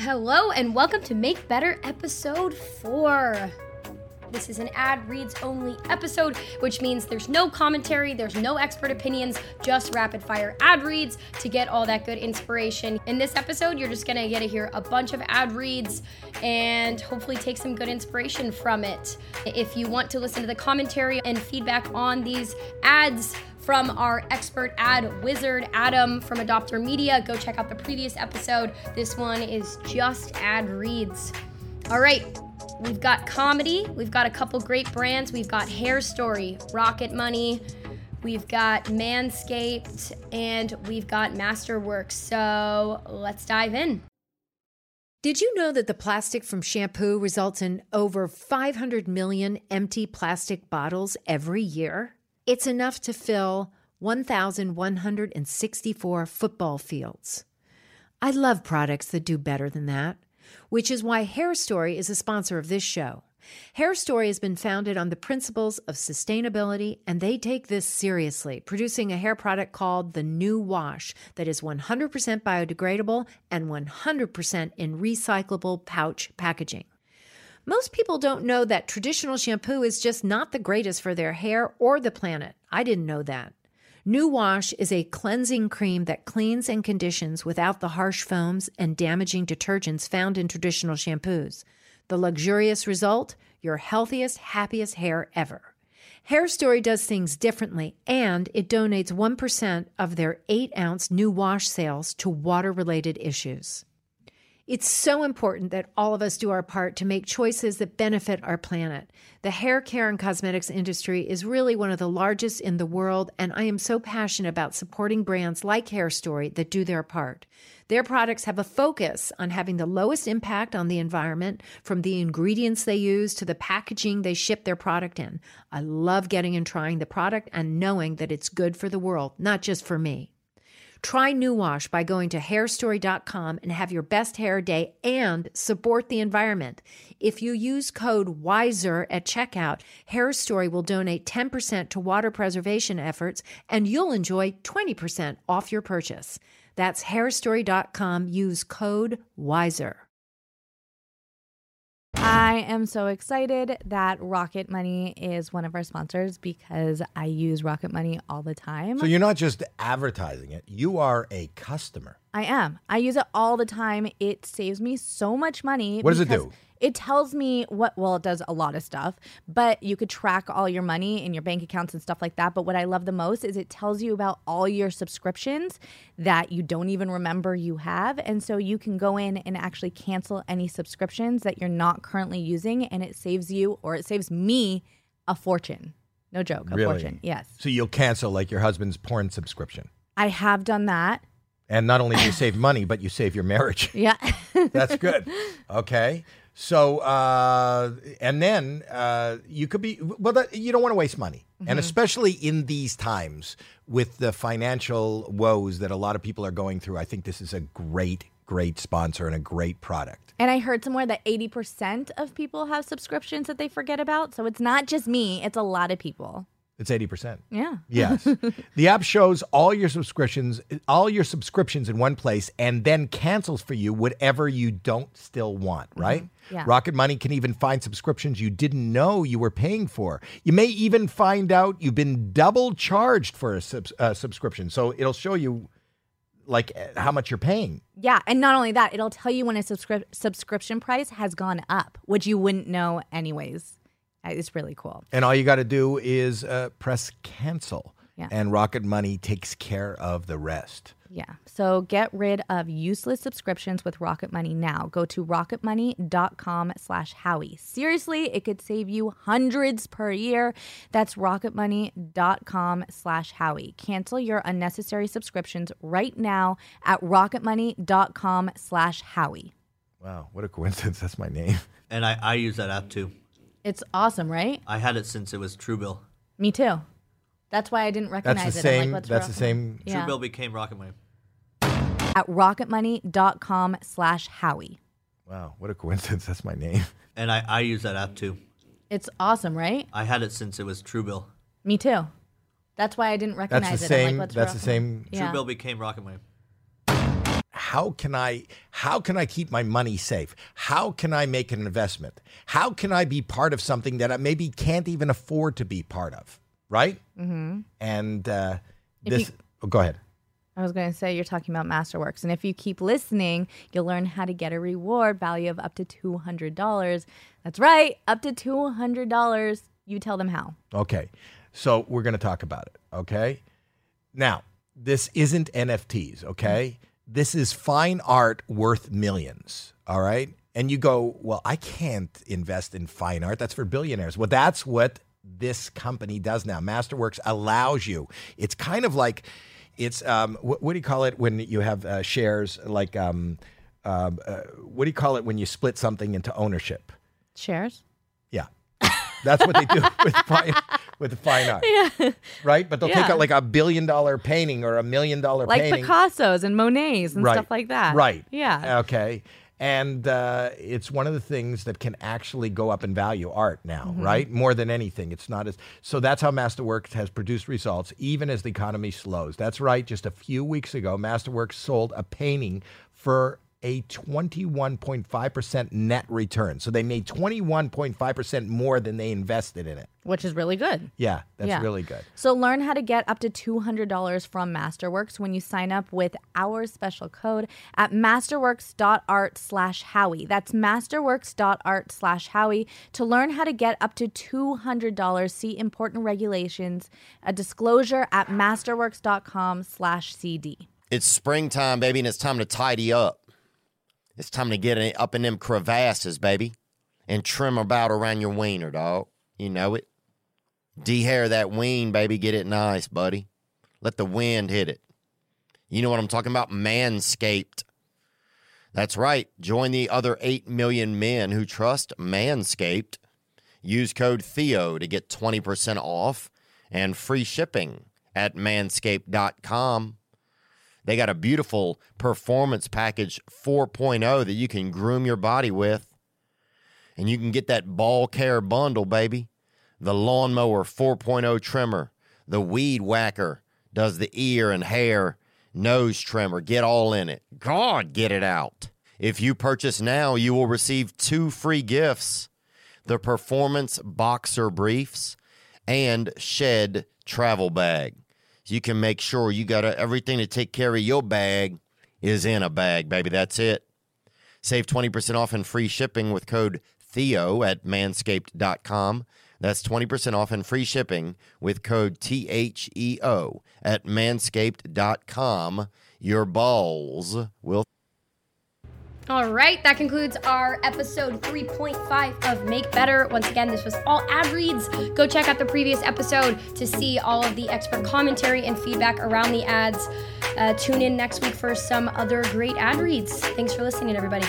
Hello, and welcome to Make Better episode 4. This is an ad reads only episode, which means there's no commentary, there's no expert opinions, just rapid fire ad reads to get all that good inspiration. In this episode, you're just gonna get to hear a bunch of ad reads and hopefully take some good inspiration from it. If you want to listen to the commentary and feedback on these ads, from our expert ad wizard, Adam from Adopter Media. Go check out the previous episode. This one is just ad reads. All right, we've got comedy, we've got a couple great brands, we've got Hairstory, Rocket Money, we've got Manscaped, and we've got Masterworks. So let's dive in. Did you know that the plastic from shampoo results in over 500 million empty plastic bottles every year? It's enough to fill 1,164 football fields. I love products that do better than that, which is why Hairstory is a sponsor of this show. Hairstory has been founded on the principles of sustainability, and they take this seriously, producing a hair product called the New Wash that is 100% biodegradable and 100% in recyclable pouch packaging. Most people don't know that traditional shampoo is just not the greatest for their hair or the planet. I didn't know that. New Wash is a cleansing cream that cleans and conditions without the harsh foams and damaging detergents found in traditional shampoos. The luxurious result? Your healthiest, happiest hair ever. Hairstory does things differently and it donates 1% of their 8 ounce New Wash sales to water related issues. It's so important that all of us do our part to make choices that benefit our planet. The hair care and cosmetics industry is really one of the largest in the world, and I am so passionate about supporting brands like Hairstory that do their part. Their products have a focus on having the lowest impact on the environment, from the ingredients they use to the packaging they ship their product in. I love getting and trying the product and knowing that it's good for the world, not just for me. Try New Wash by going to hairstory.com and have your best hair day and support the environment. If you use code WISER at checkout, Hairstory will donate 10% to water preservation efforts and you'll enjoy 20% off your purchase. That's hairstory.com. Use code WISER. I am so excited that Rocket Money is one of our sponsors because I use Rocket Money all the time. So you're not just advertising it, you are a customer. I am. I use it all the time. It saves me so much money. What does it do? It tells me what, well, it does a lot of stuff, but you could track all your money in your bank accounts and stuff like that. But what I love the most is it tells you about all your subscriptions that you don't even remember you have. And so you can go in and actually cancel any subscriptions that you're not currently using, and it saves you or it saves me a fortune. No joke, a Really? fortune. Yes. So you'll cancel like your husband's porn subscription. I have done that. And not only do you save money, but you save your marriage. Yeah. That's good. Okay. So, uh, and then uh, you could be, well, that, you don't want to waste money. And especially in these times with the financial woes that a lot of people are going through, I think this is a great, great sponsor and a great product. And I heard somewhere that 80% of people have subscriptions that they forget about. So it's not just me, it's a lot of people. It's 80%. Yeah. Yes. the app shows all your subscriptions, all your subscriptions in one place and then cancels for you whatever you don't still want, right? Yeah. Rocket Money can even find subscriptions you didn't know you were paying for. You may even find out you've been double charged for a uh, subscription. So it'll show you like uh, how much you're paying. Yeah. And not only that, it'll tell you when a subscri- subscription price has gone up, which you wouldn't know anyways. It's really cool. And all you got to do is uh, press cancel. Yeah. And Rocket Money takes care of the rest. Yeah. So get rid of useless subscriptions with Rocket Money now. Go to rocketmoney.com slash Howie. Seriously, it could save you hundreds per year. That's rocketmoney.com slash Howie. Cancel your unnecessary subscriptions right now at rocketmoney.com slash Howie. Wow, what a coincidence. That's my name. And I, I use that app too. It's awesome, right? I had it since it was Truebill. Me too. That's why I didn't That's recognize the it. I'm like, same. what's that's the Rocket same. Yeah. Truebill became Rocket Money. At rocketmoney.com slash Howie. Wow, what a coincidence. That's my name. And I, I use that app too. It's awesome, right? I had it since it was Truebill. Me too. That's why I didn't That's recognize the it. I'm like, same. what's that's the Rocket same. Yeah. Truebill became Rocket Money. How can I how can I keep my money safe? How can I make an investment? How can I be part of something that I maybe can't even afford to be part of? Right? Mm-hmm. And uh, this. you- oh, go ahead. I was going to say you're talking about Masterworks. And if you keep listening, you'll learn how to get a reward value of up to $200. That's right, up to $200. You tell them how. Okay. So we're going to talk about it. Okay. Now, this isn't NFTs. Okay. This is fine art worth millions. All right. And you go, well, I can't invest in fine art. That's for billionaires. Well, that's what this company does now. Masterworks allows you. It's kind of like, it's, um, what, what do you call it when you have uh, shares? Like, um, um, uh, what do you call it when you split something into ownership? Shares? Yeah. That's what they do with fine with fine art. Yeah. Right? But they'll take out like a billion dollar painting or a million dollar Like painting. Like Picasso's and Monet's and right. stuff like that. Right. Yeah. Okay. And uh, it's one of the things that can actually go up in value, art now, Mm-hmm. right? More than anything. It's not as so that's how Masterworks has produced results even as the economy slows. That's right. Just a few weeks ago, Masterworks sold a painting for a 21.5% net return. So they made 21.5% more than they invested in it. Which is really good. Yeah, that's Yeah. really good. So learn how to get up to $200 from Masterworks when you sign up with our special code at masterworks.art slash Howie. That's masterworks.art slash Howie to learn how to get up to $200. See important regulations, a disclosure at masterworks.com slash CD. It's springtime, baby, and it's time to tidy up. It's time to get up in them crevasses, baby, and trim about around your wiener, dog. You know it. De-hair that ween, baby. Get it nice, buddy. Let the wind hit it. You know what I'm talking about? Manscaped. That's right. Join the other 8 million men who trust Manscaped. Use code Theo to get 20% off and free shipping at manscaped.com. They got a beautiful performance package 4.0 that you can groom your body with. And you can get that ball care bundle, baby. The lawnmower 4.0 trimmer, the weed whacker does the ear and hair, nose trimmer. Get all in it. God, get it out. If you purchase now, you will receive two free gifts the Performance Boxer Briefs and Shed Travel Bag. You can make sure you got everything to take care of your bag is in a bag, baby. That's it. Save 20% off and free shipping with code Theo at manscaped.com. That's 20% off and free shipping with code T H E O at manscaped.com. Your balls will All right, that concludes our episode 3.5 of Make Better. Once again, this was all ad reads. Go check out the previous episode to see all of the expert commentary and feedback around the ads. Uh, tune in next week for some other great ad reads. Thanks for listening, everybody.